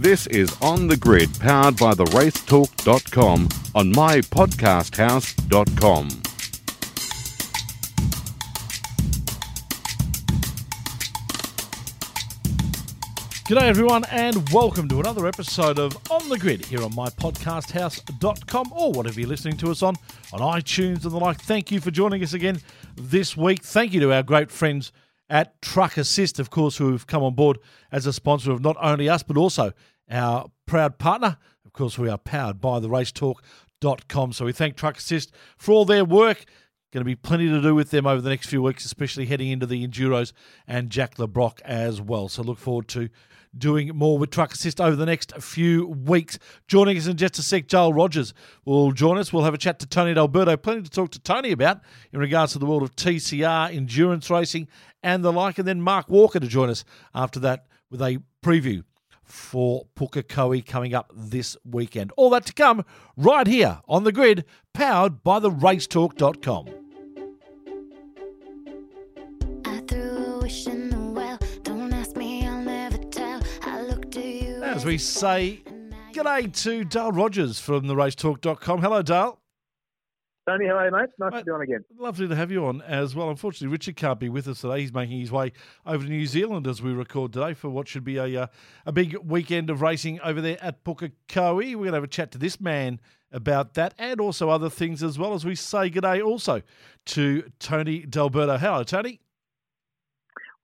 This is On the Grid, powered by the racetalk.com on mypodcasthouse.com. G'day, everyone, and welcome to another episode of On the Grid here on mypodcasthouse.com or whatever you're listening to us on, on iTunes and the like. Thank you for joining us again this week. Thank you to our great friends at Truck Assist, of course, who have come on board as a sponsor of not only us, but also our proud partner. Of course, we are powered by the racetalk.com. So we thank Truck Assist for all their work. Going to be plenty to do with them over the next few weeks, especially heading into the Enduros and Jack Le Brocq as well. So look forward to doing more with Truck Assist over the next few weeks. Joining us in just a sec, Joel Rogers will join us. We'll have a chat to Tony D'Alberto. Plenty to talk to Tony about in regards to the world of TCR, endurance racing, and the like. And then Mark Walker to join us after that with a preview for Pukekohe coming up this weekend. All that to come right here on the grid, powered by the racetalk.com. As we say, g'day to Dale Rogers from the racetalk.com. Hello, Dale. Tony, how are you, mate? Nice Mate. to be on again. Lovely to have you on as well. Unfortunately, Richard can't be with us today. He's making his way over to New Zealand as we record today for what should be a uh, a big weekend of racing over there at Pukekohe. We're going to have a chat to this man about that and also other things as well as we say g'day also to Tony D'Alberto. Hello, Tony.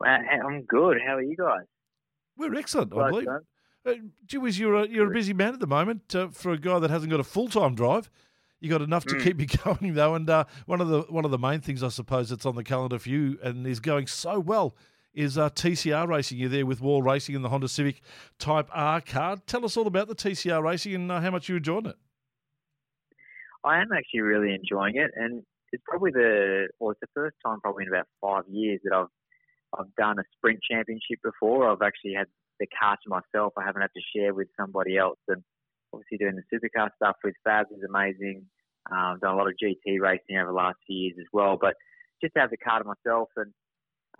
Wow, I'm good. How are you guys? We're excellent, I believe. son. Uh, gee whiz, you're a, you're a busy man at the moment uh, for a guy that hasn't got a full time drive. You got enough to Mm. keep you going though, and uh, one of the one of the main things I suppose that's on the calendar for you and is going so well is uh, TCR racing. You're there with Wall Racing in the Honda Civic Type R car. Tell us all about the TCR racing and uh, how much you're enjoying it. I am actually really enjoying it, and it's probably the well, it's the first time probably in about five years that I've I've done a sprint championship before. I've actually had the car to myself. I haven't had to share with somebody else, and obviously doing the supercar stuff with Fabs is amazing. Um, done a lot of GT racing over the last few years as well, but just to have the car to myself and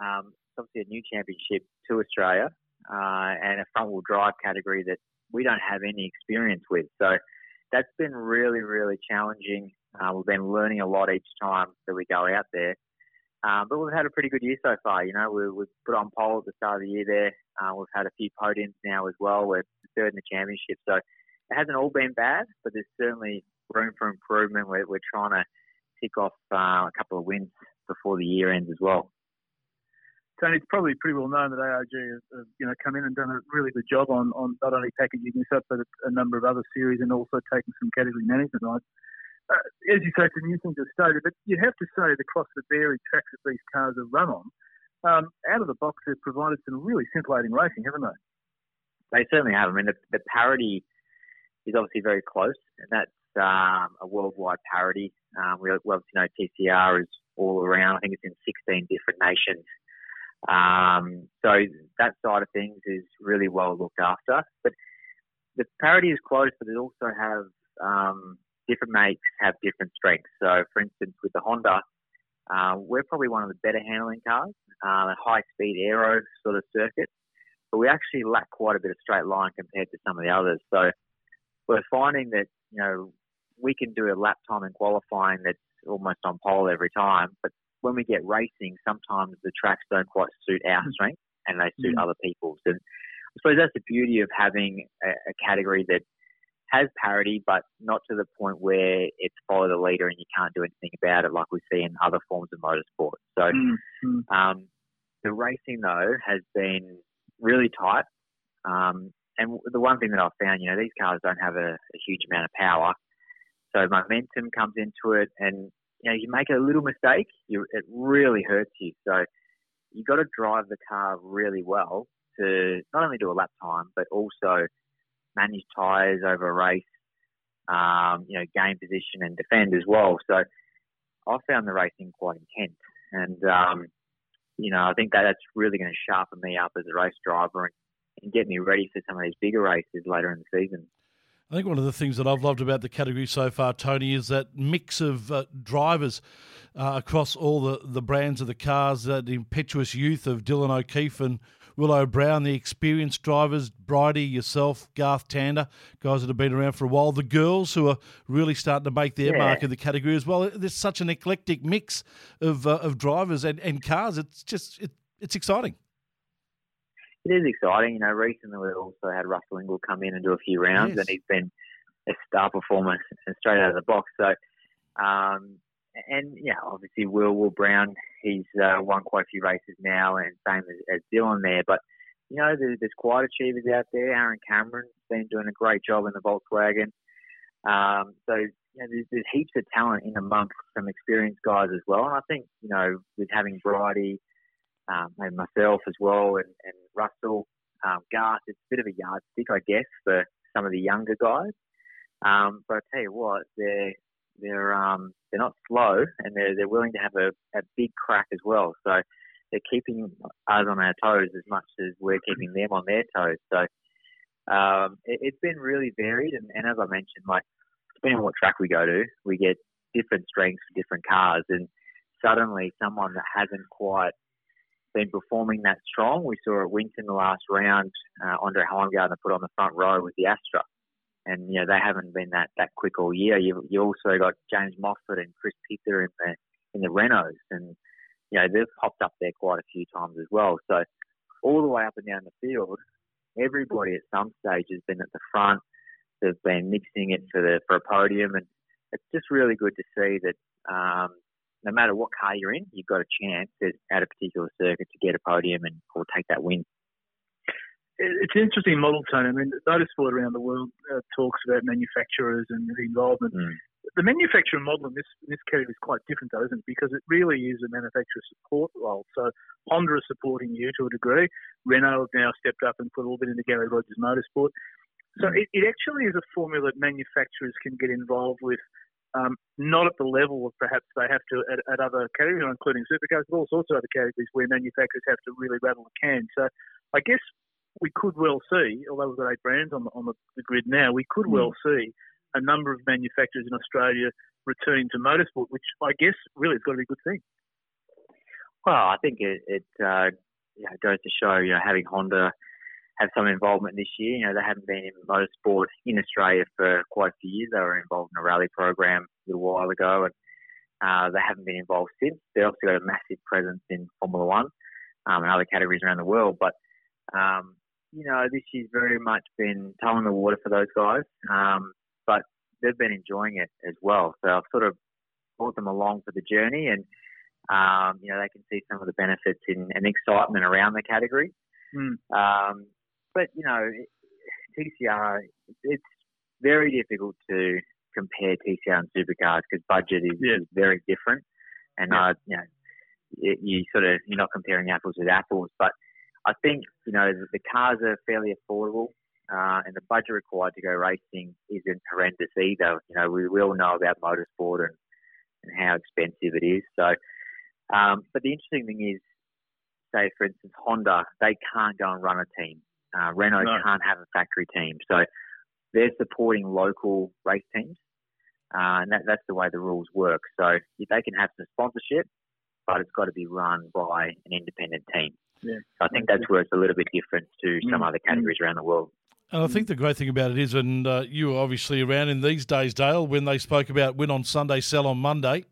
um, it's obviously a new championship to Australia uh, and a front wheel drive category that we don't have any experience with. So that's been really, really challenging. Uh, we've been learning a lot each time that we go out there. Um, but we've had a pretty good year so far. You know, we, we've put on pole at the start of the year there. Uh, we've had a few podiums now as well. We're third in the championship. So it hasn't all been bad, but there's certainly room for improvement. We're, we're trying to tick off uh, a couple of wins before the year ends as well. Tony, it's probably pretty well known that ARG have, have you know come in and done a really good job on, on not only packaging this up, but a, a number of other series and also taking some category management rights. Uh, as you say, some new things are stated, but you have to say the varied tracks that these cars have run on, um, out of the box, they've provided some really scintillating racing, haven't they? They certainly have. I mean, the, the parity is obviously very close, and that's um, a worldwide parity. Um, we, obviously know TCR is all around. I think it's in 16 different nations. Um, so that side of things is really well looked after. But the parity is close, but it also have um, different makes have different strengths. So, for instance, with the Honda, uh, we're probably one of the better handling cars, uh, a high speed aero sort of circuit, but we actually lack quite a bit of straight line compared to some of the others. So, we're finding that you know we can do a lap time in qualifying that's almost on pole every time, but when we get racing, sometimes the tracks don't quite suit our strength and they suit Mm. other people's. And I suppose that's the beauty of having a, a category that has parity, but not to the point where it's follow the leader and you can't do anything about it, like we see in other forms of motorsport. So Mm, mm. um, the racing though has been really tight. Um, and the one thing that I've found, you know, these cars don't have a, a huge amount of power, so momentum comes into it, and you know, you make a little mistake, you, it really hurts you. So you've got to drive the car really well to not only do a lap time, but also manage tyres over a race, um, you know, gain position and defend as well. So I found the racing quite intense, and um, you know, I think that that's really going to sharpen me up as a race driver and, and get me ready for some of these bigger races later in the season. I think one of the things that I've loved about the category so far, Tony, is that mix of uh, drivers uh, across all the, the brands of the cars, uh, the impetuous youth of Dylan O'Keeffe and Willow Brown, the experienced drivers, Bridie, yourself, Garth Tander, guys that have been around for a while, the girls who are really starting to make their Yeah. mark in the category as well. There's such an eclectic mix of, uh, of drivers and, and cars. It's just, it, it's exciting. It is exciting. You know, recently we also had Russell Ingall come in and do a few rounds, Yes. and he's been a star performer straight out of the box. So, um, and yeah, obviously Will Will Brown, he's uh, won quite a few races now, and same as, as Dylan there. But you know, there's, there's quite achievers out there. Aaron Cameron's been doing a great job in the Volkswagen. Um, so you know, there's, there's heaps of talent in amongst some experienced guys as well. And I think you know, with having Bridie um, and myself as well, and, and Russell, um, Garth. It's a bit of a yardstick, I guess, for some of the younger guys. Um, but I tell you what, they're they're um, they're not slow, and they're they're willing to have a, a big crack as well. So they're keeping us on our toes as much as we're keeping them on their toes. So um, it, it's been really varied, and, and as I mentioned, like depending on what track we go to, we get different strengths for different cars, and suddenly someone that hasn't quite been performing that strong. We saw at Winton the last round, uh, Andre Heimgartner put on the front row with the Astra. And, you know, they haven't been that, that quick all year. You, you also got James Moffat and Chris Pither in the, in the Renaults. And, you know, they've popped up there quite a few times as well. So all the way up and down the field, everybody at some stage has been at the front. They've been mixing it for the, for a podium. And it's just really good to see that, um, no matter what car you're in, you've got a chance at, at a particular circuit to get a podium and or take that win. It's an interesting model, Tony. I mean, motorsport around the world uh, talks about manufacturers and the involvement. Mm. The manufacturer model in this in this category is quite different, though, isn't it? Because it really is a manufacturer support role. So Honda is supporting you to a degree. Renault have now stepped up and put a little bit into Garry Rogers Motorsport. So it, it actually is a formula that manufacturers can get involved with, um, not at the level of perhaps they have to at, at other categories, including supercars, but all sorts of other categories where manufacturers have to really rattle the can. So I guess we could well see, although we've got eight brands on the, on the, the grid now, we could well see a number of manufacturers in Australia returning to motorsport, which I guess really has got to be a good thing. Well, I think it, it uh, you know, goes to show, you know, having Honda have some involvement this year. You know, they haven't been in motorsport in Australia for quite a few years. They were involved in a rally program a little while ago, and uh, they haven't been involved since. They've also got a massive presence in Formula One um, and other categories around the world. But um, you know, this year's very much been toe in the water for those guys. Um, but they've been enjoying it as well. So I've sort of brought them along for the journey, and um, you know, they can see some of the benefits in, and excitement around the category. Mm. Um, but you know, TCR, it's very difficult to compare TCR and supercars because budget is, Yeah. is very different, and Yeah. uh, you know, it, you sort of you're not comparing apples with apples. But I think you know the, the cars are fairly affordable. Uh, and the budget required to go racing isn't horrendous either. You know, we, we all know about motorsport and, and how expensive it is. So, um, but the interesting thing is, say for instance, Honda, they can't go and run a team. Uh, Renault No. can't have a factory team. So they're supporting local race teams, uh, and that, that's the way the rules work. So they can have some sponsorship, but it's got to be run by an independent team. Yeah. So I think that's where it's a little bit different to some Mm, other categories around the world. And I think the great thing about it is, and uh, you were obviously around in these days, Dale, when they spoke about win on Sunday, sell on Monday.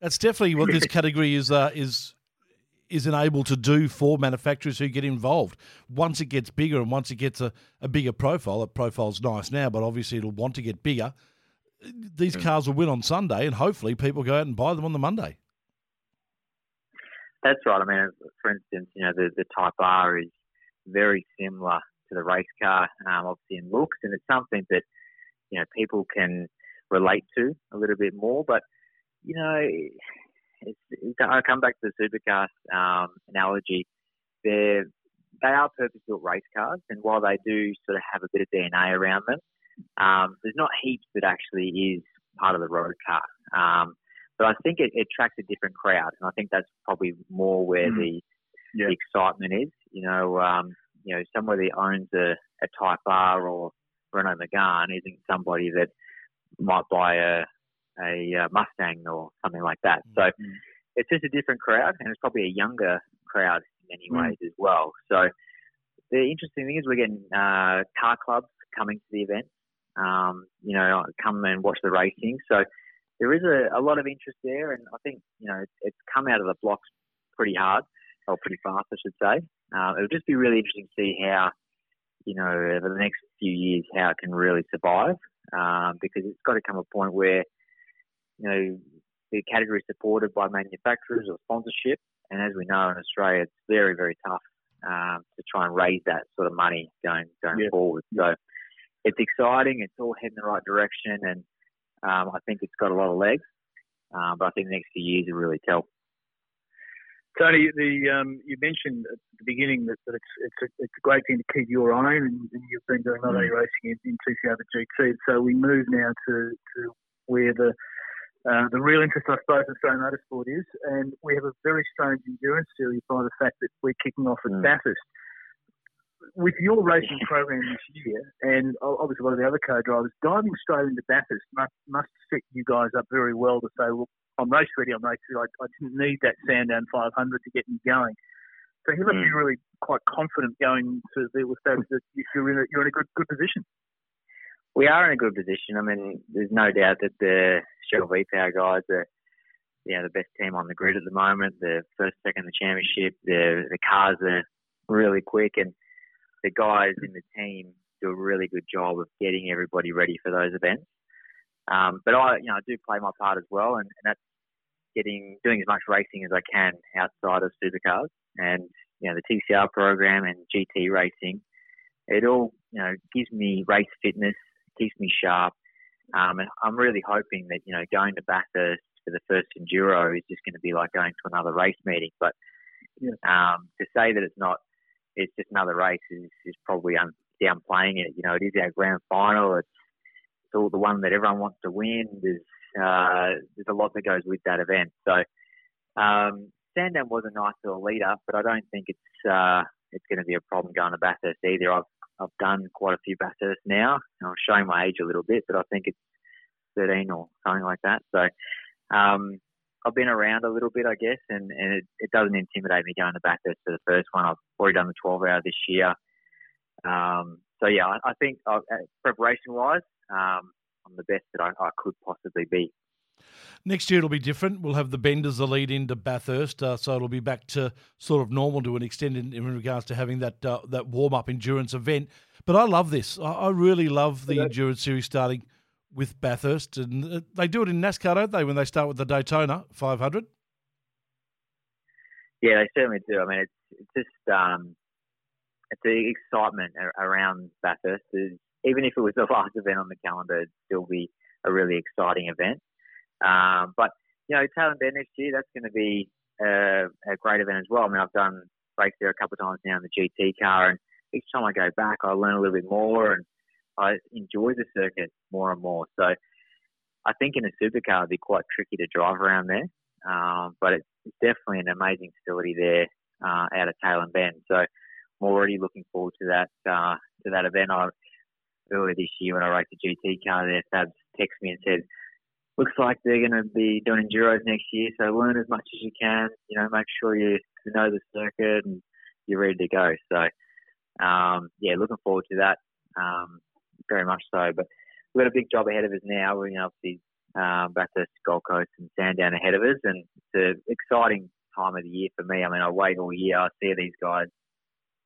That's definitely what this category is uh, is is enabled to do for manufacturers who get involved. Once it gets bigger and once it gets a, a bigger profile, that profile's nice now, but obviously it'll want to get bigger. These cars will win on Sunday, and hopefully people go out and buy them on the Monday. That's right. I mean, for instance, you know, the, the Type R is very similar to the race car, um, obviously in looks, and it's something that, you know, people can relate to a little bit more. But, you know, I come back to the supercar um, analogy. They're, they are purpose-built race cars, and while they do sort of have a bit of DNA around them, um, there's not heaps that actually is part of the road car. Um, but I think it, it attracts a different crowd, and I think that's probably more where Mm. the, Yeah. the excitement is. You know, um, you know, somebody that owns a, a Type R or Renault Megane isn't somebody that might buy a a uh, Mustang or something like that. So Mm. it's just a different crowd, and it's probably a younger crowd in many Mm. ways as well. So the interesting thing is we're getting uh, car clubs coming to the event. Um, you know, come and watch the racing. So there is a, a lot of interest there, and I think you know it's, it's come out of the blocks pretty hard or pretty fast, I should say. Uh, it'll just be really interesting to see how you know over the next few years how it can really survive, um, because it's got to come a point where you know the category supported by manufacturers or sponsorship, and as we know in Australia, it's very very tough um, to try and raise that sort of money going going Yeah. forward. So it's exciting. It's all heading in the right direction, and um, I think it's got a lot of legs. Um, but I think the next few years will really tell. Tony, the um, you mentioned at the beginning that, that it's it's a, it's a great thing to keep your own, and, and you've been doing not only racing in, in TCR but GT. So we move now to, to where the uh, the real interest, I suppose, in Australian motorsport is, and we have a very strange endurance series by the fact that we're kicking off at Mm. Bathurst. With your racing program this year, and obviously a lot of the other co-drivers, diving straight into Bathurst must must set you guys up very well to say, well, I'm race ready, I'm race ready. I, I didn't need that Sandown 500 to get me going. So you must be Mm. really quite confident going to the with that that you're in a, you're in a good good position. We are in a good position. I mean, there's no doubt that the Shell V Power guys are, you know, the best team on the grid at the moment. The first, second, the championship. The the cars are really quick, and the guys in the team do a really good job of getting everybody ready for those events. Um, but I, you know, I do play my part as well, and, and that's getting doing as much racing as I can outside of supercars and you know the TCR program and GT racing. It all you know gives me race fitness, keeps me sharp, um, and I'm really hoping that you know going to Bathurst for the first enduro is just going to be like going to another race meeting. But Yeah. um, to say that it's not, it's just another race is, is probably un- downplaying it. You know, it is our grand final. It's it's all the one that everyone wants to win. There's uh, there's a lot that goes with that event. So um, Sandown was a nice little lead up, but I don't think it's uh, it's going to be a problem going to Bathurst either. I've I've done quite a few Bathurst now. I'm showing my age a little bit, but I think it's 13 or something like that. So um, I've been around a little bit, I guess, and, and it, it doesn't intimidate me going to Bathurst for the first one. I've already done the 12 hour this year. Um, so yeah, I, I think uh, preparation wise, um, I'm the best that I, I could possibly be. Next year it'll be different. We'll have the Benders the lead into Bathurst, uh, so it'll be back to sort of normal to an extent in, in regards to having that uh, that warm up endurance event. But I love this. I, I really love the endurance series starting with Bathurst, and uh, they do it in NASCAR, don't they? When they start with the Daytona 500. Yeah, they certainly do. I mean, it's, it's just um, it's the excitement around Bathurst. Is, even if it was the last event on the calendar, it'd still be a really exciting event. Um, but you know, Tailem Bend next year, that's going to be uh, a great event as well. I mean, I've done race there a couple of times now in the GT car, and each time I go back, I learn a little bit more, and I enjoy the circuit more and more. So, I think in a supercar, it'd be quite tricky to drive around there. Um, but it's, it's definitely an amazing facility there uh, out of Tailem Bend. So I'm already looking forward to that uh, to that event. I earlier this year when I raced the GT car there, Fabs texted me and said, "Looks like they're going to be doing enduros next year, so learn as much as you can. You know, make sure you know the circuit and you're ready to go." So um, yeah, looking forward to that um, very much so. But we've got a big job ahead of us now. We're obviously um, back to Gold Coast and Sandown ahead of us, and it's an exciting time of the year for me. I mean, I wait all year. I see these guys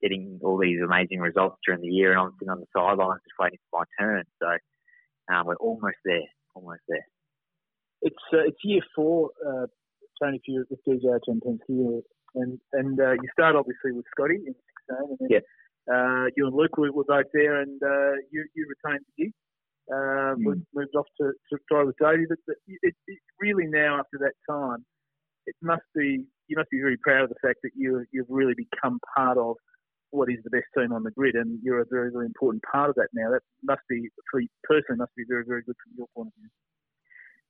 getting all these amazing results during the year, and I'm sitting on the sidelines just waiting for my turn. So um, we're almost there, almost there. It's uh, it's year four, uh, Tony, for you with DJ Ten here, and and uh, you start obviously with Scotty in 16, and then Yeah. uh, you and Luke were, were both there, and uh, you you retained the gig. Uh, Mm. moved, moved off to, to drive with Davey, but but it, it really now after that time, it must be you must be very proud of the fact that you you've really become part of what is the best team on the grid, and you're a very very important part of that now. That must be for you personally must be very very good from your point of view.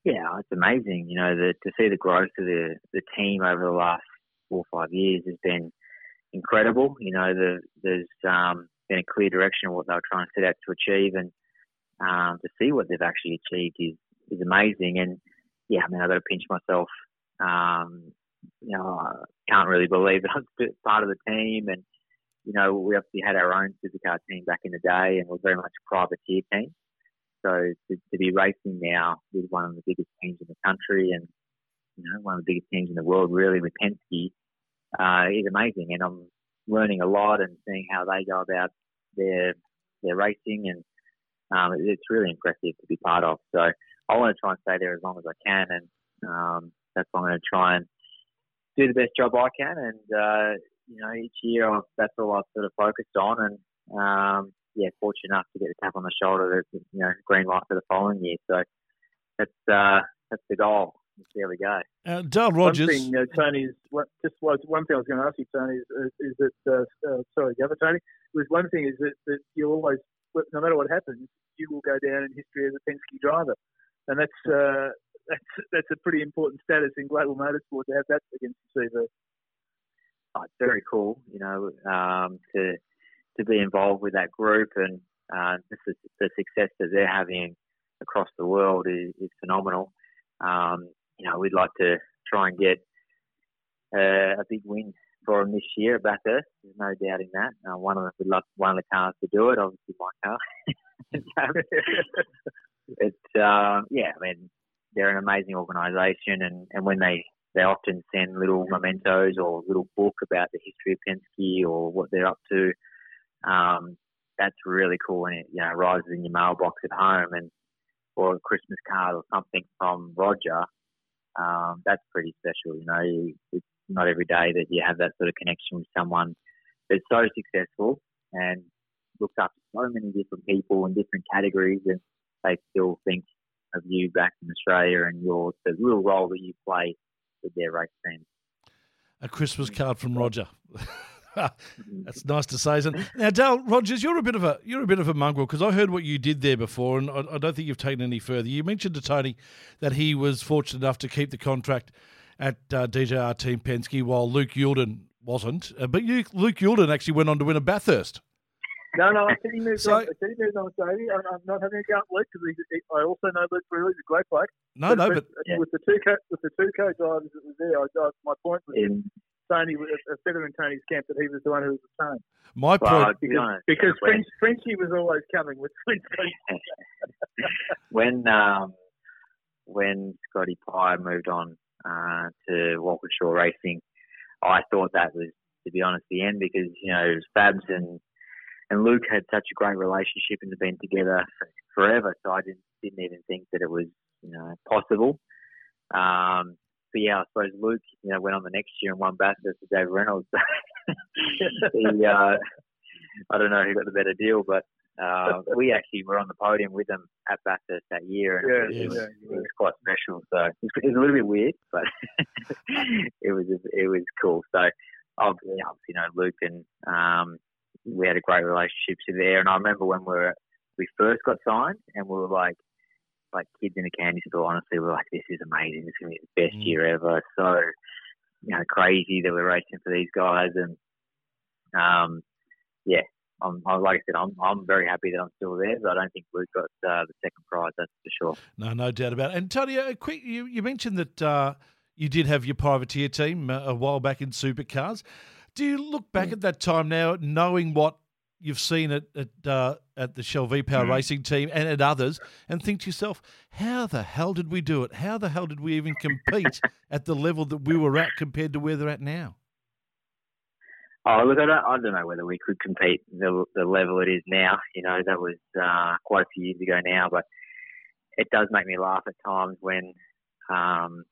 Yeah, it's amazing. You know, the, to see the growth of the the team over the last four or five years has been incredible. You know, the, there's um, been a clear direction of what they were trying to set out to achieve, and um, to see what they've actually achieved is is amazing. And yeah, I mean, I've got to pinch myself. Um, you know, I can't really believe that I'm part of the team. And you know, we obviously had our own supercar team back in the day, and we're very much a privateer team. So to, to be racing now with one of the biggest teams in the country and you know one of the biggest teams in the world, really with Penske, uh, is amazing. And I'm learning a lot and seeing how they go about their their racing, and um, it's really impressive to be part of. So I want to try and stay there as long as I can, and um, that's why I'm going to try and do the best job I can. And uh, you know, each year I've, that's all I've sort of focused on, and um, yeah, fortunate enough to get a tap on the shoulder, that, you know, green light for the following year. So that's uh, that's the goal. There we go. Uh, Dale Rogers. One thing, uh, Tony, is what, just was one thing I was going to ask you, Tony, is, is that uh, uh, sorry, the other Tony was one thing is that, that you always, no matter what happens, you will go down in history as a Penske driver, and that's uh, that's that's a pretty important status in global motorsport to have that against your CV. Oh, it's very cool, you know, um, to to be involved with that group and uh, the, the success that they're having across the world is, is phenomenal. Um, you know, we'd like to try and get uh, a big win for them this year at Bathurst. There's no doubt in that. Uh, one of them would one of the cars to do it. Obviously, my car. it's uh, yeah. I mean, they're an amazing organisation, and, and when they they often send little mementos or a little book about the history of Penske or what they're up to. Um, that's really cool when it you know rises in your mailbox at home and or a Christmas card or something from Roger. Um, that's pretty special. You know, it's not every day that you have that sort of connection with someone that's so successful and looks after so many different people in different categories, and they still think of you back in Australia and your the real role that you play with their race team. A Christmas card from Roger. That's nice to say, isn't it? Now, Dale Rogers, you're a bit of a you're a bit of a mongrel because I heard what you did there before, and I, I, don't think you've taken any further. You mentioned to Tony that he was fortunate enough to keep the contract at uh, DJR Team Penske, while Luke Youlden wasn't. Uh, but you, Luke Youlden actually went on to win a Bathurst. No, no, I said he moved so, on. I said he moved on, Davey. I'm, I'm not having a go at Luke because I also know Luke really is a great bloke. No, but, no, but, but with the two co- with the two co-drivers that was there, I, I, my point was in, Tony, was a feather in Tony's camp that he was the one who was retained. My well, point, because, because French, Frenchie was always coming with when um, when Scotty Pye moved on uh, to Walkinshaw Racing, I thought that was, to be honest, the end because you know Fabs and and Luke had such a great relationship and had been together forever. So I didn't didn't even think that it was you know possible. Um, but yeah, I suppose Luke, you know, went on the next year and won Bathurst with Dave Reynolds. he, uh, I don't know who got the better deal, but uh, we actually were on the podium with them at Bathurst that year, and yeah, it, was, yeah, it was quite special. So it was, it was a little bit weird, but it was it was cool. So obviously, you know, Luke and um, we had a great relationship there. And I remember when we were we first got signed, and we were like, like kids in a candy store. Honestly, we're like, this is amazing. This is gonna be the best mm. year ever. So, you know, crazy that we're racing for these guys, and um, yeah. I'm, like I said, I'm, I'm very happy that I'm still there, but I don't think we've got uh, the second prize, that's for sure. No, no doubt about it. And Tony, a quick, you, you mentioned that uh, you did have your privateer team uh, a while back in supercars. Do you look back mm. at that time now, knowing what you've seen at at, uh, at the Shell V Power mm. Racing Team and at others, and think to yourself, how the hell did we do it? How the hell did we even compete at the level that we were at compared to where they're at now? Oh, look, I don't, I don't know whether we could compete the, the level it is now. You know, that was uh, quite a few years ago now, but it does make me laugh at times when, um,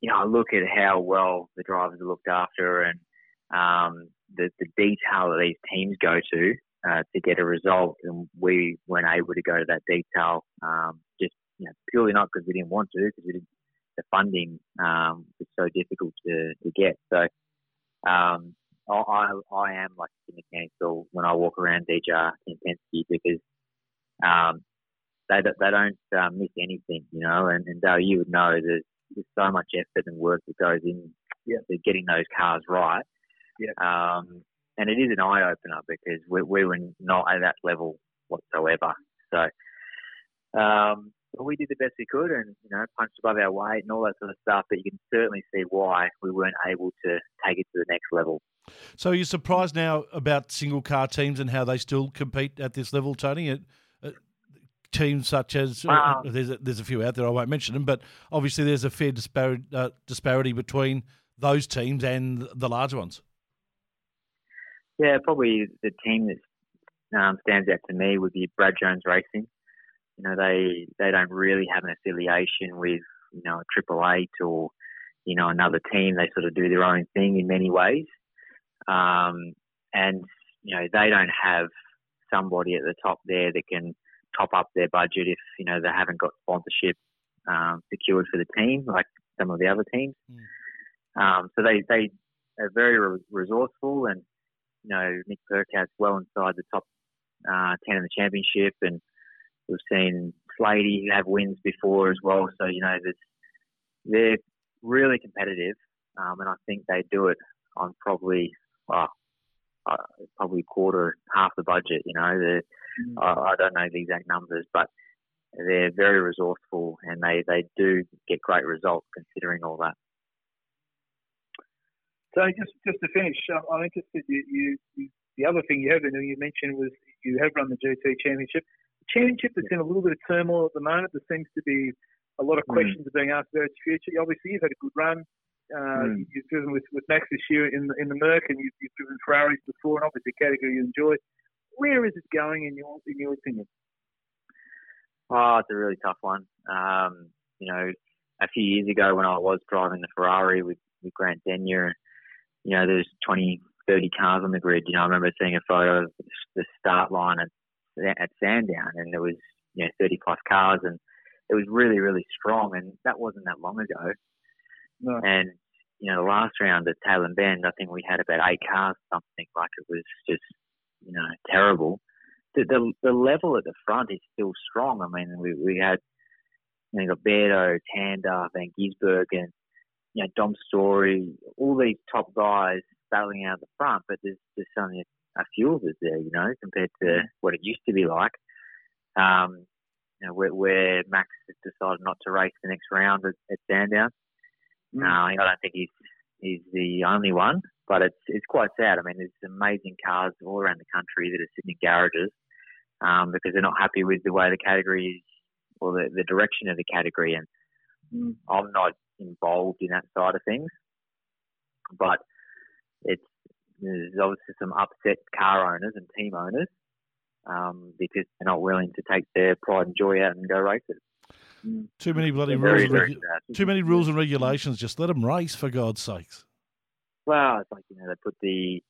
you know, I look at how well the drivers are looked after and um, the, the detail that these teams go to uh, to get a result, and we weren't able to go to that detail um, just you know, purely not because we didn't want to, because the funding um, was so difficult to, to get. So um, I, I am like a mechanical when I walk around DJR in Penske because um, they they don't uh, miss anything, you know. And, and Dale, you would know there's, there's so much effort and work that goes in yeah. to getting those cars right. Yeah. Um, and it is an eye opener because we, we were not at that level whatsoever. So Um, but we did the best we could, and you know, punched above our weight and all that sort of stuff. But you can certainly see why we weren't able to take it to the next level. So you're surprised now about single car teams and how they still compete at this level, Tony? Uh, uh, teams such as uh, Wow. there's a, there's a few out there I won't mention them, but obviously there's a fair disparity, uh, disparity between those teams and the larger ones. Yeah, probably the team that um, stands out to me would be Brad Jones Racing. You know, they they don't really have an affiliation with you know a Triple Eight or you know another team. They sort of do their own thing in many ways, um, and you know they don't have somebody at the top there that can top up their budget if you know they haven't got sponsorship um, secured for the team like some of the other teams. Um, so they they are very re- resourceful and you know, Nick Percat's well inside the top uh, 10 in the championship, and we've seen Slady have wins before as well. So, you know, there's, they're really competitive, um, and I think they do it on probably, well, uh, probably quarter, half the budget, you know. They're- I I don't know the exact numbers, but they're very resourceful and they, they do get great results considering all that. So just just to finish, um, I'm interested. You, you, you the other thing you have there you mentioned was you have run the GT Championship. The championship is in a little bit of turmoil at the moment. There seems to be a lot of Mm. questions are being asked about its future. Obviously, you've had a good run. Uh, Mm. You've driven with, with Max this year in the, in the Merc, and you've, you've driven Ferraris before, and obviously a category you enjoy. Where is it going in your in your opinion? Oh, it's a really tough one. Um, you know, a few years ago when I was driving the Ferrari with, with Grant Denyer, you know, there's 20, 30 cars on the grid. You know, I remember seeing a photo of the start line at, at Sandown and there was, you know, 30 plus cars and it was really, really strong and that wasn't that long ago. No. And, you know, the last round at Tailem Bend, I think we had about eight cars, something like it was just, you know, terrible the, the the level at the front is still strong. I mean, we we had you know, got Beardo, Tander, Van Gisbergen, you know Dom Storey, all these top guys battling out the front, but there's just only a, a few of us there, you know, compared to what it used to be like. Um, you know, where, where Max has decided not to race the next round at, at Sandown. Mm. No, I don't think he's he's the only one, but it's it's quite sad. I mean, there's amazing cars all around the country that are sitting in garages um, because they're not happy with the way the category is or the, the direction of the category. And Mm. I'm not involved in that side of things, but it's there's obviously some upset car owners and team owners um, because they're not willing to take their pride and joy out and go race it. Too many bloody They're rules. very, regu- too many rules and regulations. Just let them race for God's sakes. Well, it's like you know they put the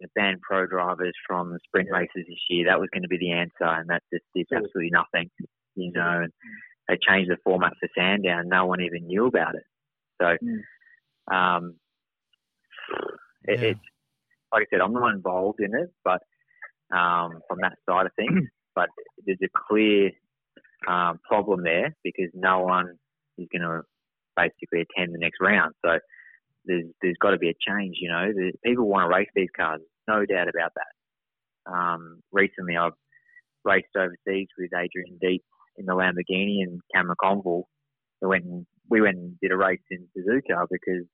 the banned pro drivers from the sprint races this year. That was going to be the answer, and that just did absolutely nothing. You know, and they changed the format for Sandown. And no one even knew about it. So, um, it, Yeah. it's like I said, I'm not involved in it, but um, from that side of things, but there's a clear um, problem there because no one is going to basically attend the next round. So there's there's got to be a change. You know, the, people want to race these cars, no doubt about that. Um, recently, I've raced overseas with Adrian Deitz in the Lamborghini and Cameron Conval. We went and we went and did a race in Suzuka because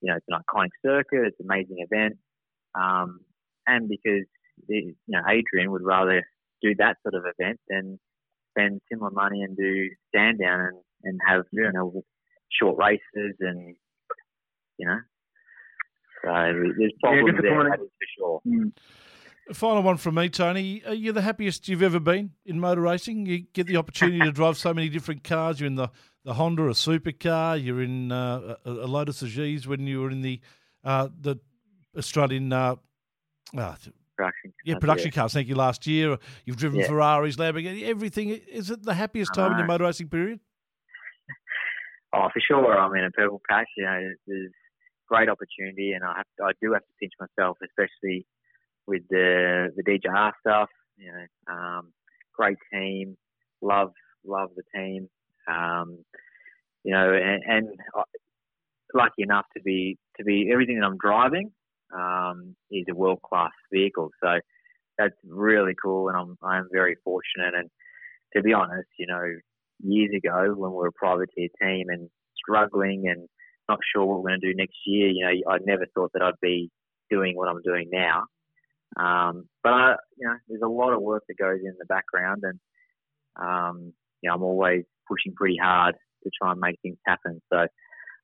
you know it's an iconic circuit, it's an amazing event, um, and because you know Adrian would rather do that sort of event than spend similar money and do Sandown and, and have you know short races and you know. So there's problems there, that is for sure. Final one from me, Tony. Are you the happiest you've ever been in motor racing? You get the opportunity to drive so many different cars. You're in the, the Honda, a supercar. You're in uh, a, a Lotus Exige when you were in the uh, the Australian uh, uh, Production. yeah production cars. Thank you. Last year, you've driven Yeah. Ferraris, Lamborghini, everything. Is it the happiest time in your motor racing period? Oh, for sure. I'm in a purple patch. You know, there's great opportunity, and I have I do have to pinch myself, especially with the the DJR stuff. You know, um, great team. Love love the team. Um, you know, and, and I, lucky enough to be to be everything that I'm driving um, is a world class vehicle. So that's really cool, and I'm I'm very fortunate and. to be honest, you know, years ago when we were a privateer team and struggling and not sure what we're going to do next year, you know, I never thought that I'd be doing what I'm doing now. Um, but I, you know, there's a lot of work that goes in the background, and um, you know, I'm always pushing pretty hard to try and make things happen. So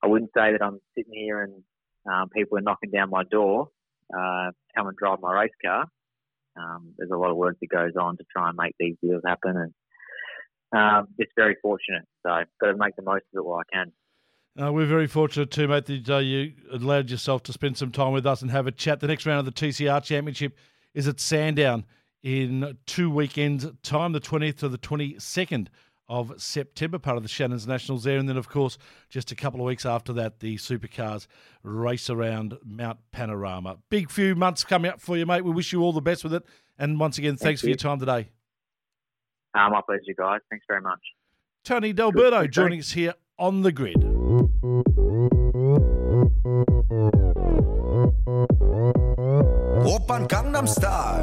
I wouldn't say that I'm sitting here and um, people are knocking down my door, uh, come and drive my race car. Um, there's a lot of work that goes on to try and make these deals happen, and um, it's very fortunate. So got to make the most of it while I can. Uh, we're very fortunate too, mate, that uh, you allowed yourself to spend some time with us and have a chat. The next round of the TCR Championship is at Sandown in two weekends' time, the 20th to the 22nd of September, part of the Shannon's Nationals there. And then, of course, just a couple of weeks after that, the supercars race around Mount Panorama. Big few months coming up for you, mate. We wish you all the best with it. And once again, thanks Thank for your time today. Uh, my pleasure, guys. Thanks very much. Tony D'Alberto joining us here on the grid. Open Gangnam Style.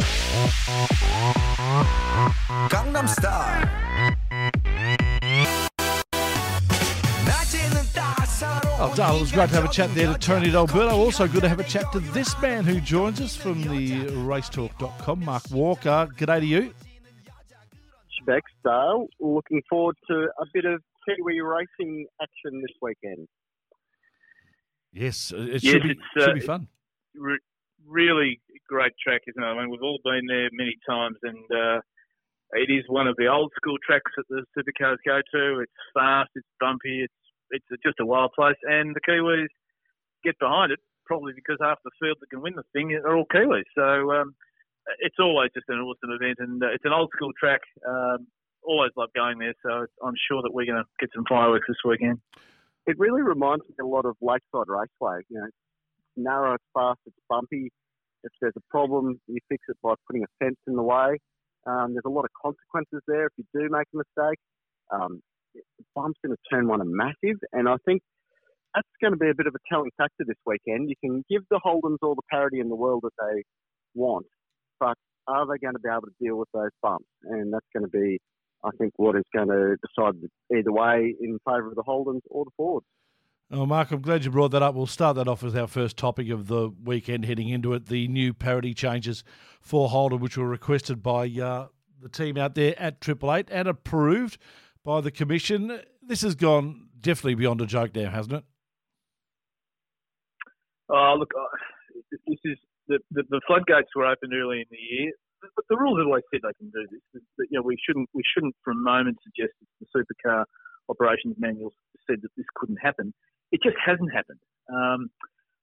Gangnam Style. Oh, Dale, it was great to have a chat there to Tony D'Alberto. Oh, also good to have a chat to this man who joins us from the racetalk.com, Mark Walker. G'day to you. Specs, Dale. Looking forward to a bit of Kiwi racing action this weekend. Yes, it should, yes, be, should uh, be fun. Re- really great track, isn't it? I mean, we've all been there many times, and uh, it is one of the old school tracks that the supercars go to. It's fast, it's bumpy, it's it's just a wild place, and the Kiwis get behind it probably because half the field that can win the thing are all Kiwis. So um, it's always just an awesome event, and uh, it's an old school track. Um, always love going there, so I'm sure that we're going to get some fireworks this weekend. It really reminds me a lot of Lakeside Raceway. You know, it's narrow, it's fast, it's bumpy. If there's a problem, you fix it by putting a fence in the way. Um, there's a lot of consequences there if you do make a mistake. Um, the bumps in a turn one are massive, and I think that's going to be a bit of a telling factor this weekend. You can give the Holdens all the parity in the world that they want, but are they going to be able to deal with those bumps? And that's going to be, I think, what is going to decide either way in favour of the Holdens or the Fords. Oh, Mark, I'm glad you brought that up. We'll start that off as our first topic of the weekend heading into it the new parity changes for Holden, which were requested by uh, the team out there at Triple Eight and approved by the Commission. This has gone definitely beyond a joke now, hasn't it? Oh, look, uh, this is the, the, the floodgates were opened early in the year. But the rules have always said they can do this. you know, we shouldn't we shouldn't for a moment suggest that the supercar operations manual said that this couldn't happen. It just hasn't happened. Um,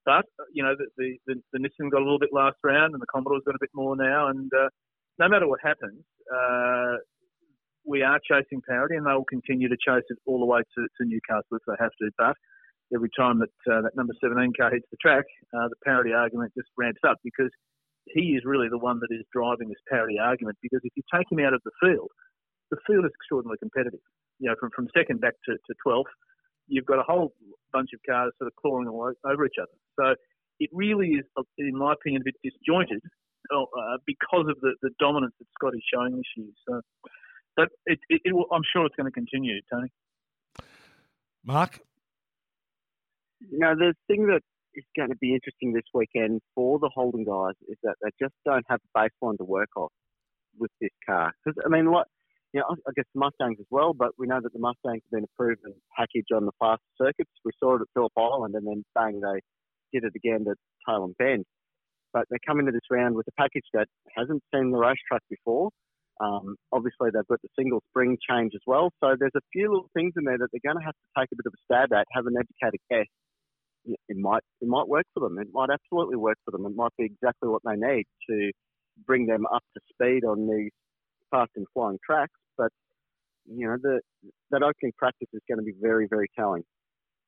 but you know, the, the, the, the, Nissan got a little bit last round, and the Commodore's got a bit more now. And uh, no matter what happens, uh, we are chasing parity, and they will continue to chase it all the way to, to Newcastle if they have to. But every time that uh, that number 17 car hits the track, uh, the parity argument just ramps up because he is really the one that is driving this parity argument. Because if you take him out of the field, the field is extraordinarily competitive. You know, from, from second back to, to 12th, you've got a whole bunch of cars sort of clawing all over each other. So it really is, in my opinion, a bit disjointed uh, because of the, the dominance that Scott is showing this year. So but it, it, it will, I'm sure it's going to continue, Tony. Mark? You know, the thing that is going to be interesting this weekend for the Holden guys is that they just don't have a baseline to work off with this car. Because, I mean, like, you know, I guess the Mustangs as well, but we know that the Mustangs have been a proven package on the fast circuits. We saw it at Phillip Island, and then bang, they did it again at Tailem Bend. But they come into this round with a package that hasn't seen the racetrack before. Um, obviously, they've got the single spring change as well. So there's a few little things in there that they're going to have to take a bit of a stab at, have an educated guess. It might it might work for them. It might absolutely work for them. It might be exactly what they need to bring them up to speed on these fast and flying tracks. But you know, the, that opening practice is going to be very very telling.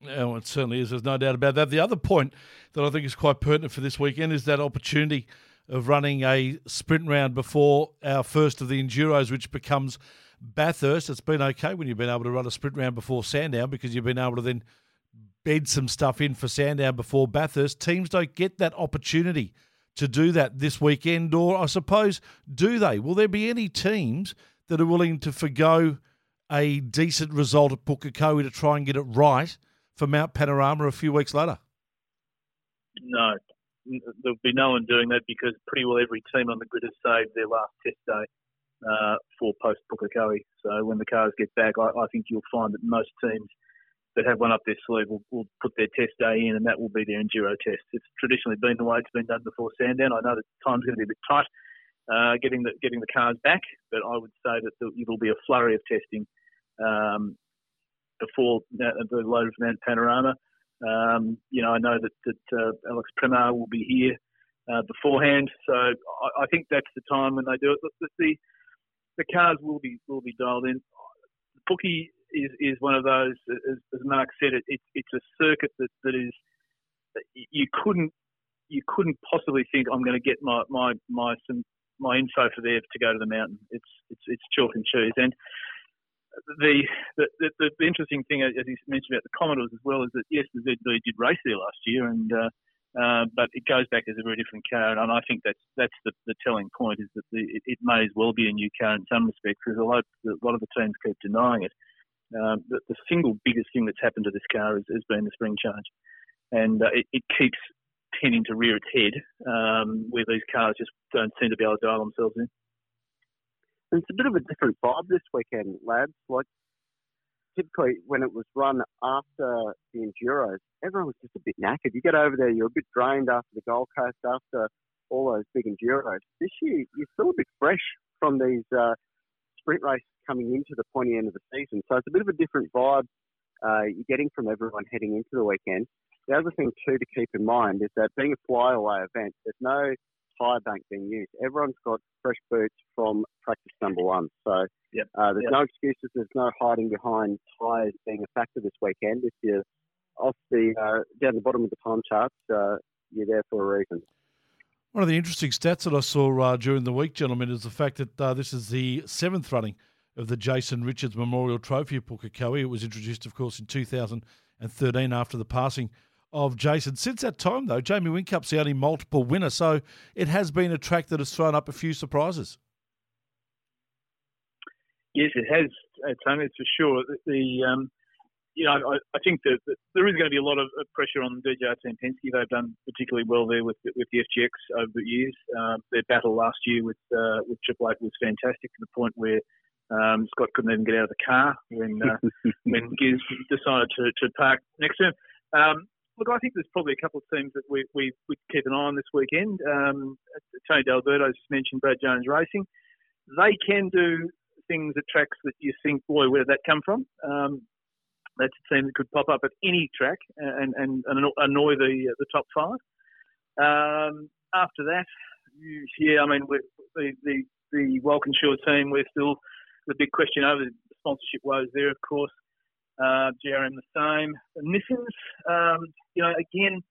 Yeah, well, it certainly is. There's no doubt about that. The other point that I think is quite pertinent for this weekend is that opportunity of running a sprint round before our first of the Enduros, which becomes Bathurst. It's been okay when you've been able to run a sprint round before Sandown because you've been able to then bed some stuff in for Sandown before Bathurst. Teams don't get that opportunity to do that this weekend, or I suppose, do they? Will there be any teams that are willing to forgo a decent result at Pukekohe to try and get it right for Mount Panorama a few weeks later? No, there'll be no one doing that because pretty well every team on the grid has saved their last test day uh, for post Pukekohe. So when the cars get back, I, I, think you'll find that most teams that have one up their sleeve will, will, put their test day in, and that will be their enduro test. It's traditionally been the way it's been done before Sandown. I know that time's going to be a bit tight uh, getting the getting the cars back, but I would say that there will be a flurry of testing um, before the load of Panorama. Um, you know, I know that, that uh, Alex Premat will be here uh, beforehand, so I, I, think that's the time when they do it. The, the, the cars will be will be dialed in. Pukie is, is one of those, as, as Mark said, it, it, it's a circuit that, that is you couldn't you couldn't possibly think I'm going to get my my my some my info for there to go to the mountain. It's it's it's chalk and cheese. And the, the, the, the, interesting thing, as you mentioned about the Commodores as well, is that yes, the ZB did race there last year, and uh, uh, but it goes back as a very different car, and I think that's that's the, the telling point is that the, it, it, may as well be a new car in some respects, because although a lot of the teams keep denying it, um, the, the, single biggest thing that's happened to this car has, has been the spring change, and uh, it, it, keeps tending to rear its head um, where these cars just don't seem to be able to dial themselves in. And it's a bit of a different vibe this weekend, lads. Like typically when it was run after the enduros, everyone was just a bit knackered. You get over there, you're a bit drained after the Gold Coast, after all those big enduros. This year, you're still a bit fresh from these uh, sprint race coming into the pointy end of the season. So it's a bit of a different vibe uh, you're getting from everyone heading into the weekend. The other thing too to keep in mind is that being a flyaway event, there's no tyre bank being used. Everyone's got fresh boots from practice number one. So yep. uh, there's yep. no excuses. There's no hiding behind tyres being a factor this weekend. If you're off the uh, down the bottom of the time charts, uh, you're there for a reason. One of the interesting stats that I saw uh, during the week, gentlemen, is the fact that uh, this is the seventh running of the Jason Richards Memorial Trophy at Pukekohe. It was introduced, of course, in 2013 after the passing of Jason. Since that time, though, Jamie Whincup's the only multiple winner, so it has been a track that has thrown up a few surprises. Yes, it has, uh, Tony, it's for sure. The um, you know, I, I think that, that, there is going to be a lot of pressure on DJR Penske. They've done particularly well there with with the FGX over the years. Um, their battle last year with uh, with Triple Eight was fantastic to the point where um, Scott couldn't even get out of the car when uh, when Giz decided to, to park next to him. Um, Look, I think there's probably a couple of teams that we, we, we keep an eye on this weekend. Um, Tony just mentioned Brad Jones Racing. They can do things at tracks that you think, boy, where did that come from? Um, that's a team that could pop up at any track and, and, and annoy the the top five. Um, after that, yeah, I mean, the, the, the Walkinshaw team, we're still the big question over the sponsorship woes there, of course uh, GRM the same. The Nissans, um, you know, again,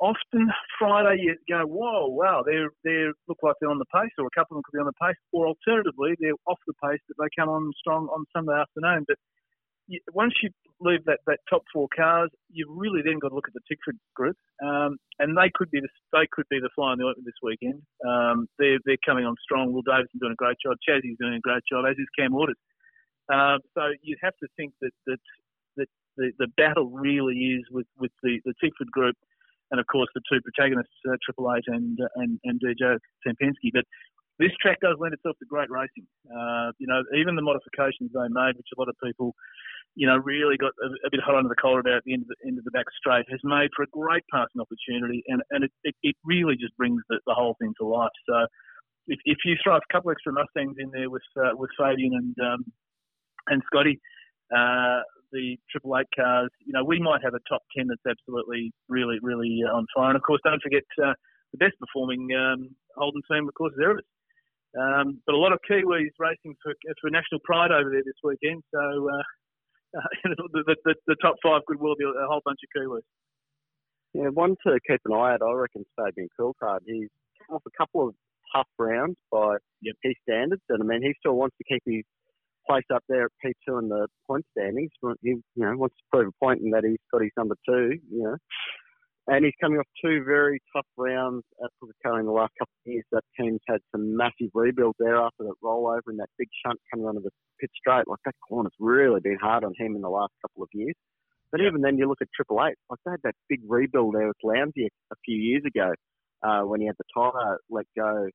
often Friday you go, whoa, wow, they they look like they're on the pace, or a couple of them could be on the pace, or alternatively they're off the pace, but they come on strong on Sunday afternoon. But you, once you leave that, that top four cars, you've really then got to look at the Tickford group, um, and they could be the they could be the fly on the ointment this weekend. Um, they're they're coming on strong. Will Davidson doing a great job. Chazzy's doing a great job, as is Cam Waters. Um, so you'd have to think that that, that the, the battle really is with, with the, the Tickford group and, of course, the two protagonists, uh, Triple Eight and, uh, and, and DJR Penske. But this track does lend itself to great racing. Uh, you know, even the modifications they made, which a lot of people, you know, really got a, a bit hot under the collar about at the end of the, end of the back straight, has made for a great passing opportunity, and, and it, it, it really just brings the, the whole thing to life. So if, if you throw a couple extra Mustangs in there with uh, with Fabian and um, and Scotty, uh, the Triple Eight cars, you know, we might have a top 10 that's absolutely, really, really uh, on fire. And of course, don't forget uh, the best performing um, Holden team, of course, is Erebus. Um, but a lot of Kiwis racing for, for national pride over there this weekend. So uh, the, the, the, top five could well be a whole bunch of Kiwis. Yeah, one to keep an eye out, I reckon, Fabian Coulthard. He's come off a couple of tough rounds by yep. his standards, and I mean, he still wants to keep his place up there at P2 in the point standings. He you know wants to prove a point in that he's got his number two. You know, And he's coming off two very tough rounds at Pukekohe in the last couple of years. That team's had some massive rebuild there after that rollover and that big shunt coming onto the pit straight. Like that corner's really been hard on him in the last couple of years. But even then, you look at Triple Eight. Like they had that big rebuild there with Lowndesy a few years ago uh, when he had the tyre let go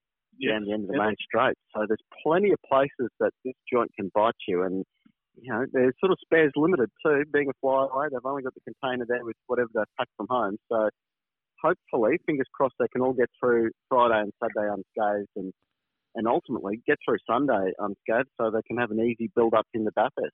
down the end of the main straight. So there's plenty of places that this joint can bite you, and you know there's sort of spares limited too. Being a flyaway, they've only got the container there with whatever they've packed from home. So hopefully, fingers crossed, they can all get through Friday and Saturday unscathed, and and ultimately get through Sunday unscathed, so they can have an easy build up in the Bathurst.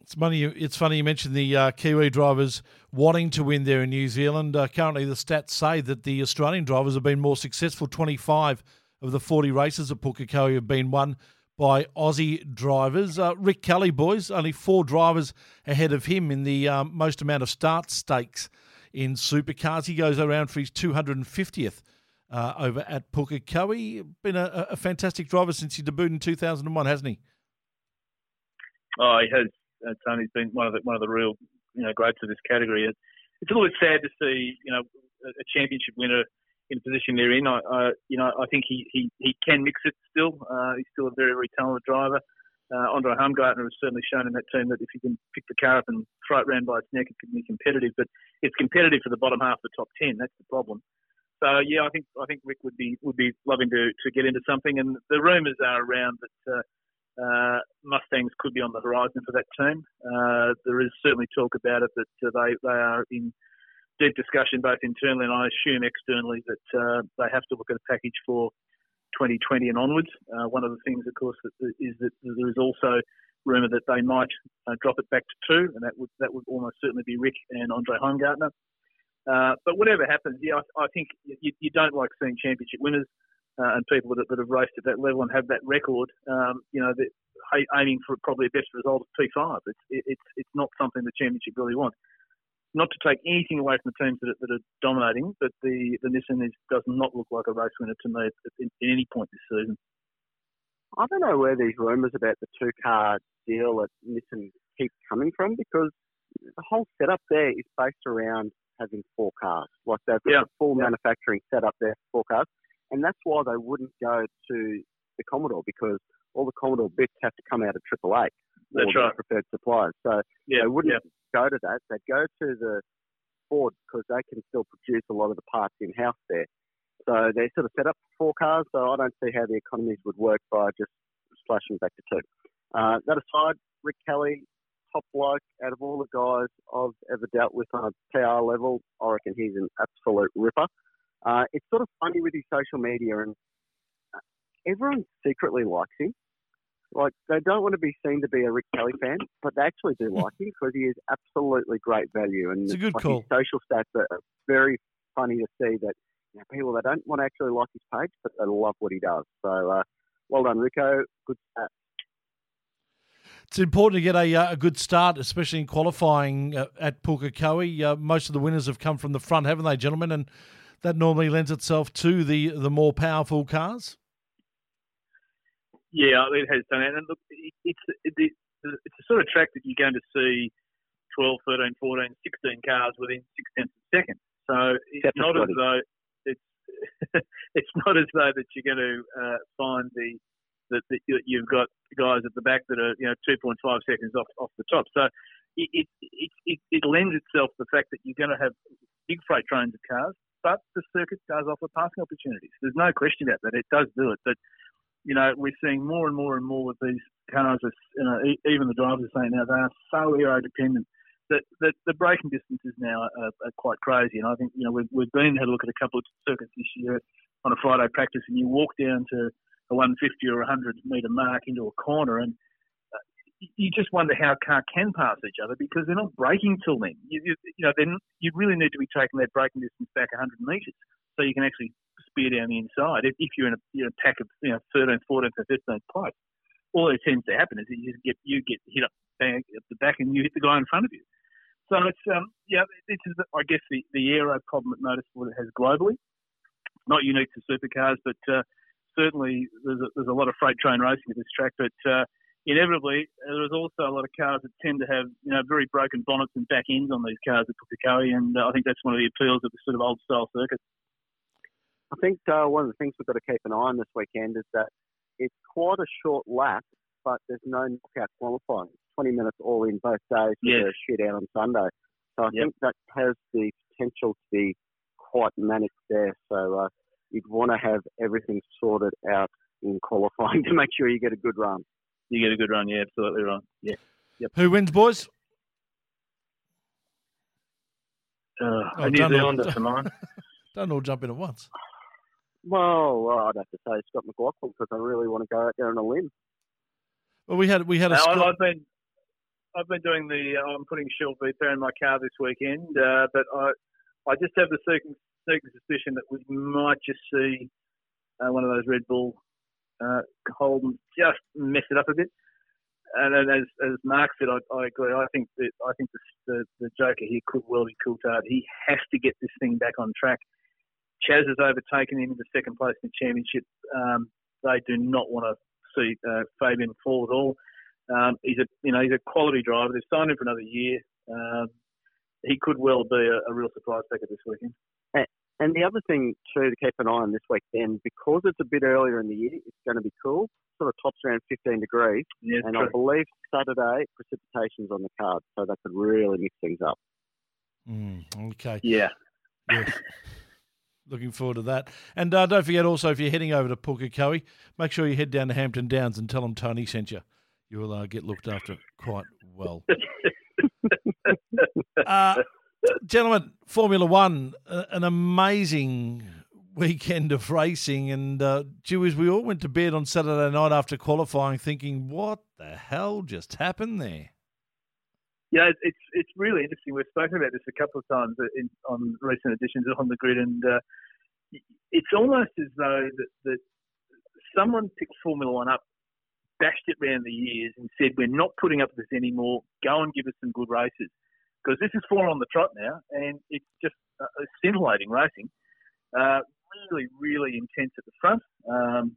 It's funny. It's funny you mentioned the uh, Kiwi drivers wanting to win there in New Zealand. Uh, currently, the stats say that the Australian drivers have been more successful. Twenty-five of the forty races at Pukekohe have been won by Aussie drivers. Uh, Rick Kelly, boys, only four drivers ahead of him in the um, most amount of start stakes in supercars. He goes around for his two hundred and fiftieth. Uh, over at Pukekohe, been a, a fantastic driver since he debuted in two thousand and one, hasn't he? Oh, he has uh, Tony's been one of the one of the real you know greats of this category. It's a little bit sad to see you know a championship winner in the position they're in. I, I you know I think he, he, he can mix it still. Uh, he's still a very very talented driver. Uh, Andre Heimgartner has certainly shown in that team that if you can pick the car up and throw it round by its neck, it can be competitive. But it's competitive for the bottom half of the top ten. That's the problem. So yeah, I think I think Rick would be would be loving to, to get into something. And the rumours are around that uh, uh, Mustangs could be on the horizon for that team. Uh, there is certainly talk about it that uh, they they are in deep discussion both internally and I assume externally that uh, they have to look at a package for 2020 and onwards. Uh, one of the things, of course, that, is that there is also rumour that they might uh, drop it back to two, and that would that would almost certainly be Rick and Andre Heimgartner. but whatever happens, yeah, I, I think you, you, don't like seeing championship winners uh, and people that, that have raced at that level and have that record, um, you know, aiming for probably a best result of P5. It's, it's, it's not something the championship really wants. Not to take anything away from the teams that are, that are dominating, but the, the Nissan is, does not look like a race winner to me at, at, at any point this season. I don't know where these rumours about the two car deal at Nissan keep coming from because the whole setup there is based around having four cars. Like they've got yeah. a full yeah. manufacturing setup there for four cars and that's why they wouldn't go to the Commodore because all the Commodore bits have to come out of Triple Eight or right. preferred suppliers. So yeah, they wouldn't. Go to that. They'd go to the Ford because they can still produce a lot of the parts in house there. So they're sort of set up for four cars. So I don't see how the economies would work by just slashing back to two. Uh, that aside, Rick Kelly, top bloke out of all the guys I've ever dealt with on a PR level, I reckon he's an absolute ripper. Uh, it's sort of funny with his social media, and uh, everyone secretly likes him. Like they don't want to be seen to be a Rick Kelly fan, but they actually do like him because he is absolutely great value. And it's a good like, call. His social stats are very funny to see that you know, people that don't want to actually like his page, but they love what he does. So uh, well done, Rico. Good stats. It's important to get a, uh, a good start, especially in qualifying uh, at Pukekohe. Uh, most of the winners have come from the front, haven't they, gentlemen? And that normally lends itself to the the more powerful cars. Yeah, it has done that. And look, it's it's it's a sort of track that you're going to see 12, 13, 14, 16 cars within six tenths of a second. So it's Except not as though it's it's not as though that you're going to uh, find the that, that you've got guys at the back that are you know 2.5 seconds off off the top. So it it, it, it lends itself to the fact that you're going to have big freight trains of cars but the circuit does offer passing opportunities. There's no question about that. It does do it, but you know we're seeing more and more and more with these cars. You know, even the drivers are saying now they are so aero dependent that, that the braking distances now are, are, quite crazy. And I think you know we've, we've been had a look at a couple of circuits this year on a Friday practice, and you walk down to a 150 or 100 metre mark into a corner, and uh, you just wonder how a car can pass each other because they're not braking till then. You, you, you know, then you really need to be taking that braking distance back 100 metres so you can actually spear down the inside. If, you're in a, you know, pack of you know 13th, 14th, or 15th place, all that tends to happen is you get you get hit up bang, at the back and you hit the guy in front of you. So it's um yeah, this is I guess the the aero problem that Motorsport has globally. Not unique to supercars, but uh, certainly there's a, there's a lot of freight train racing at this track, but. Uh, inevitably, there's also a lot of cars that tend to have you know very broken bonnets and back ends on these cars at Pukekohe, and uh, I think that's one of the appeals of the sort of old style circuit. I think uh, one of the things we've got to keep an eye on this weekend is that it's quite a short lap, but there's no knockout qualifying. 20 minutes all in both days with Yes. a shootout on Sunday. So I Yep. think that has the potential to be quite manic there. So uh, you'd want to have everything sorted out in qualifying to make sure you get a good run. You get a good run, yeah, absolutely right. Yeah. Who wins, boys? Uh, Oh, a New done all- Zealander for mine. Don't all jump in at once. Well, well, I'd have to say Scott McLaughlin because I really want to go out there on a limb. Well, we had we had a Now, I've, I've been I've been doing the uh, I'm putting Shell V-Power in my car this weekend, uh, but I I just have the certain, certain suspicion that we might just see uh, one of those Red Bull uh, Holden just mess it up a bit. And then as as Mark said, I, I agree. I think that I think the, the the Joker here could well be Coulthard. He has to get this thing back on track. Chaz has overtaken him in the second place in the championship. Um, they do not want to see uh, Fabian fall at all. Um, he's a you know he's a quality driver. They've signed him for another year. Um, he could well be a, a real surprise packer this weekend. And the other thing too to keep an eye on this weekend, because it's a bit earlier in the year, it's going to be cool. Sort of tops around 15 degrees, Yeah, and true. I believe Saturday precipitation's on the card, so that could really mix things up. Mm, okay. yeah. Yes. Looking forward to that. And uh, don't forget also, if you're heading over to Pukekohe, make sure you head down to Hampton Downs and tell them Tony sent you. You will uh, get looked after quite well. Uh, gentlemen, Formula One, uh, an amazing weekend of racing. And uh, Jewish, we all went to bed on Saturday night after qualifying thinking, what the hell just happened there? Yeah, it's- it's really interesting. We've spoken about this a couple of times in, on recent editions On the Grid, and uh, it's almost as though that, that someone picked Formula One up, bashed it round the years, and said, "We're not putting up with this anymore. Go and give us some good races." Because this is four on the trot now, and it's just uh, scintillating racing. Uh, really, really intense at the front. Um,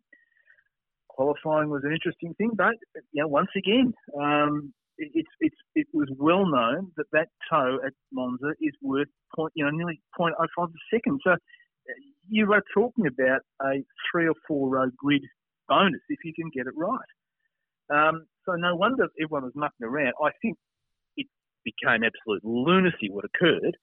qualifying was an interesting thing, but you know, once again, um, it's it's it was well known that that toe at Monza is worth point you know nearly 0.05 a second. So uh, you are talking about a three or four row grid bonus if you can get it right. Um, so no wonder everyone was mucking around. I think it became absolute lunacy what occurred.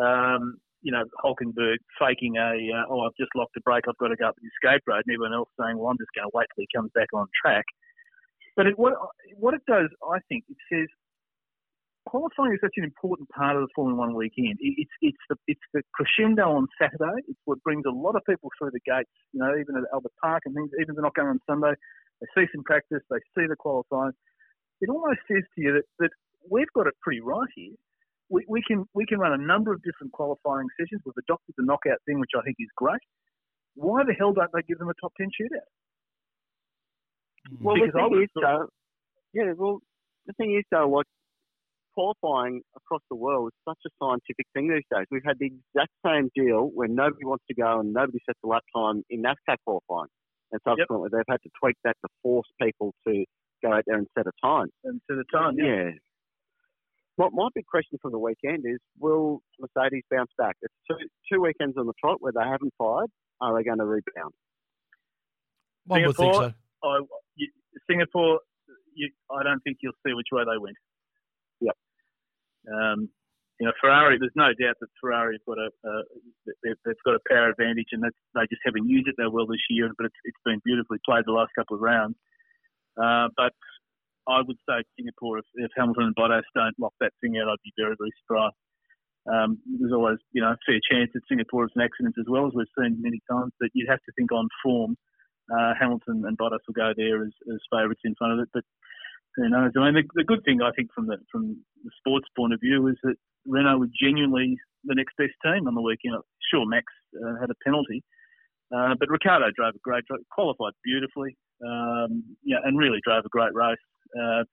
Um, you know, Hulkenberg faking a, uh, oh, I've just locked the brake, I've got to go up the escape road, and everyone else saying, well, I'm just going to wait till he comes back on track. But it, what what it does, I think, it says qualifying is such an important part of the Formula One weekend. It, it's it's the it's the crescendo on Saturday. It's what brings a lot of people through the gates. You know, even at Albert Park and things. Even if they're not going on Sunday, they see some practice, they see the qualifying. It almost says to you that, that we've got it pretty right here. We, we can we can run a number of different qualifying sessions. We've adopted the knockout thing, which I think is great. Why the hell don't they give them a top ten shootout? Mm. Well, Because the thing would've is, though, yeah, well, the thing is, though, like qualifying across the world is such a scientific thing these days. We've had the exact same deal where nobody wants to go and nobody sets a lap time in NASCAR qualifying, and subsequently they've had to tweak that to force people to go out there and set a time. And to the time, yeah. Yeah. My, my big question for the weekend is: Will Mercedes bounce back? It's two, two weekends on the trot where they haven't fired. Are they going to rebound? One would think so. Singapore, I, you, Singapore, you, I don't think you'll see which way they went. Yep. Um, you know, Ferrari. There's no doubt that Ferrari have got a uh, they've, they've got a power advantage, and that's, they just haven't used it that well this year. But it's, it's been beautifully played the last couple of rounds. Uh, but I would say Singapore, if, if Hamilton and Bottas don't lock that thing out, I'd be very, very surprised. Um, there's always, you know, a fair chance that Singapore is an accident as well, as we've seen many times. But you'd have to think on form. Uh, Hamilton and Bottas will go there as, as favourites in front of it. But who knows? I mean, the, the good thing I think from the from the sports point of view is that Renault were genuinely the next best team on the weekend. Sure, Max uh, had a penalty, uh, but Ricciardo drove a great, qualified beautifully, um, yeah, and really drove a great race. Uh,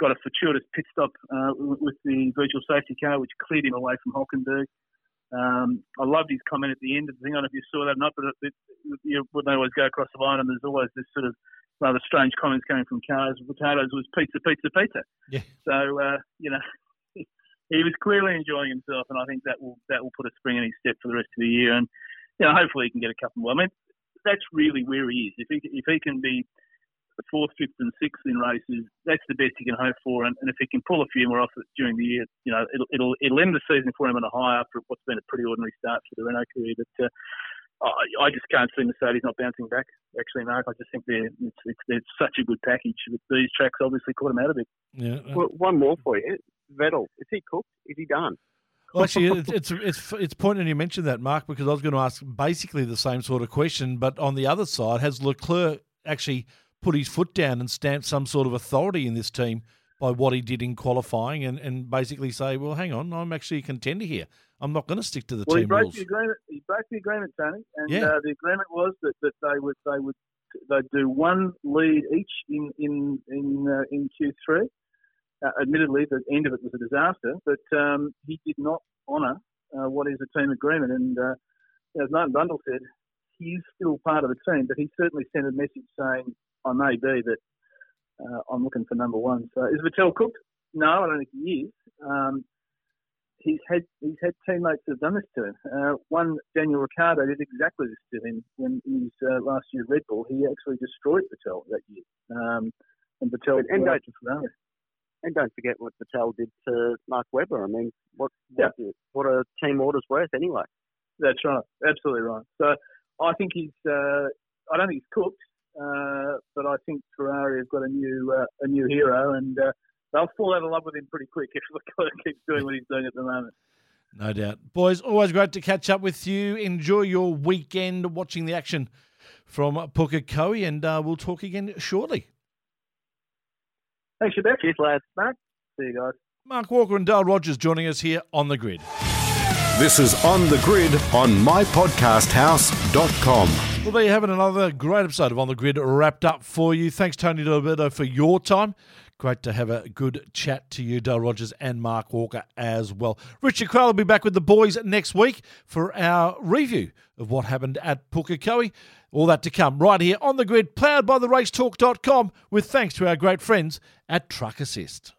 got a fortuitous pit stop uh, with the virtual safety car, which cleared him away from Hulkenberg. Um, I loved his comment at the end of the thing. I don't know if you saw that or not, but it, it, you know, when they always go across the line, and there's always this sort of rather strange comments coming from Cars Potatoes was pizza, pizza, pizza. Yeah. So uh, you know, he was clearly enjoying himself, and I think that will that will put a spring in his step for the rest of the year. And you know, hopefully he can get a couple more. I mean, that's really where he is. If he if he can be fourth, fifth, and sixth in races, that's the best he can hope for. And, and if he can pull a few more off during the year, you know, it'll it'll it'll end the season for him on a high after what's been a pretty ordinary start for the Renault career. But uh, I, I just can't see Mercedes not bouncing back. Actually, Mark, I just think they're it's, it's, it's such a good package. These tracks obviously caught him out a bit. Yeah. Well, one more for you. Vettel, is he cooked? Is he done? Well, actually, it's, it's it's it's pointing you mentioned that, Mark, because I was going to ask basically the same sort of question, but on the other side, has Leclerc actually put his foot down and stamp some sort of authority in this team by what he did in qualifying, and, and basically say, well, hang on, I'm actually a contender here. I'm not going to stick to the well, team he broke rules. the agreement. He broke the agreement, Tony, and Yeah. uh, the agreement was that, that they would they would they'd do one lead each in in in uh, in Q3. Uh, admittedly, the end of it was a disaster, but um, he did not honour uh, what is a team agreement. And uh, as Martin Brundle said, he's still part of the team, but he certainly sent a message saying, "I may be, but uh, I'm looking for number one." So is Vettel cooked? No, I don't think he is. Um, he's had he's had teammates that have done this to him. Uh, one Daniel Ricciardo did exactly this to him when he was uh, last year at Red Bull. He actually destroyed Vettel that year. Um, and Vettel And- and don't- up to Ferrari. And don't forget what Vettel did to Mark Webber. I mean, what Yeah. what, what are team orders worth anyway? That's right, absolutely right. So I think he's. Uh, I don't think he's cooked, uh, but I think Ferrari have got a new uh, a new hero, and uh, they'll fall out of love with him pretty quick if Leclerc keeps doing what he's doing at the moment. No doubt. Boys, always great to catch up with you. Enjoy your weekend watching the action from Pukekohe, and uh, we'll talk again shortly. Thanks, Shabbat. Cheers, lads. Mark. See you guys. Mark Walker and Dale Rogers joining us here on the grid. This is On the Grid on mypodcasthouse.com. Well, there you have it, another great episode of On the Grid wrapped up for you. Thanks, Tony D'Alberto, for your time. Great to have a good chat to you, Dale Rogers and Mark Walker as well. Richard Crowell will be back with the boys next week for our review of what happened at Pukekohe. All that to come right here on the grid, powered by the racetalk.com, with thanks to our great friends at Truck Assist.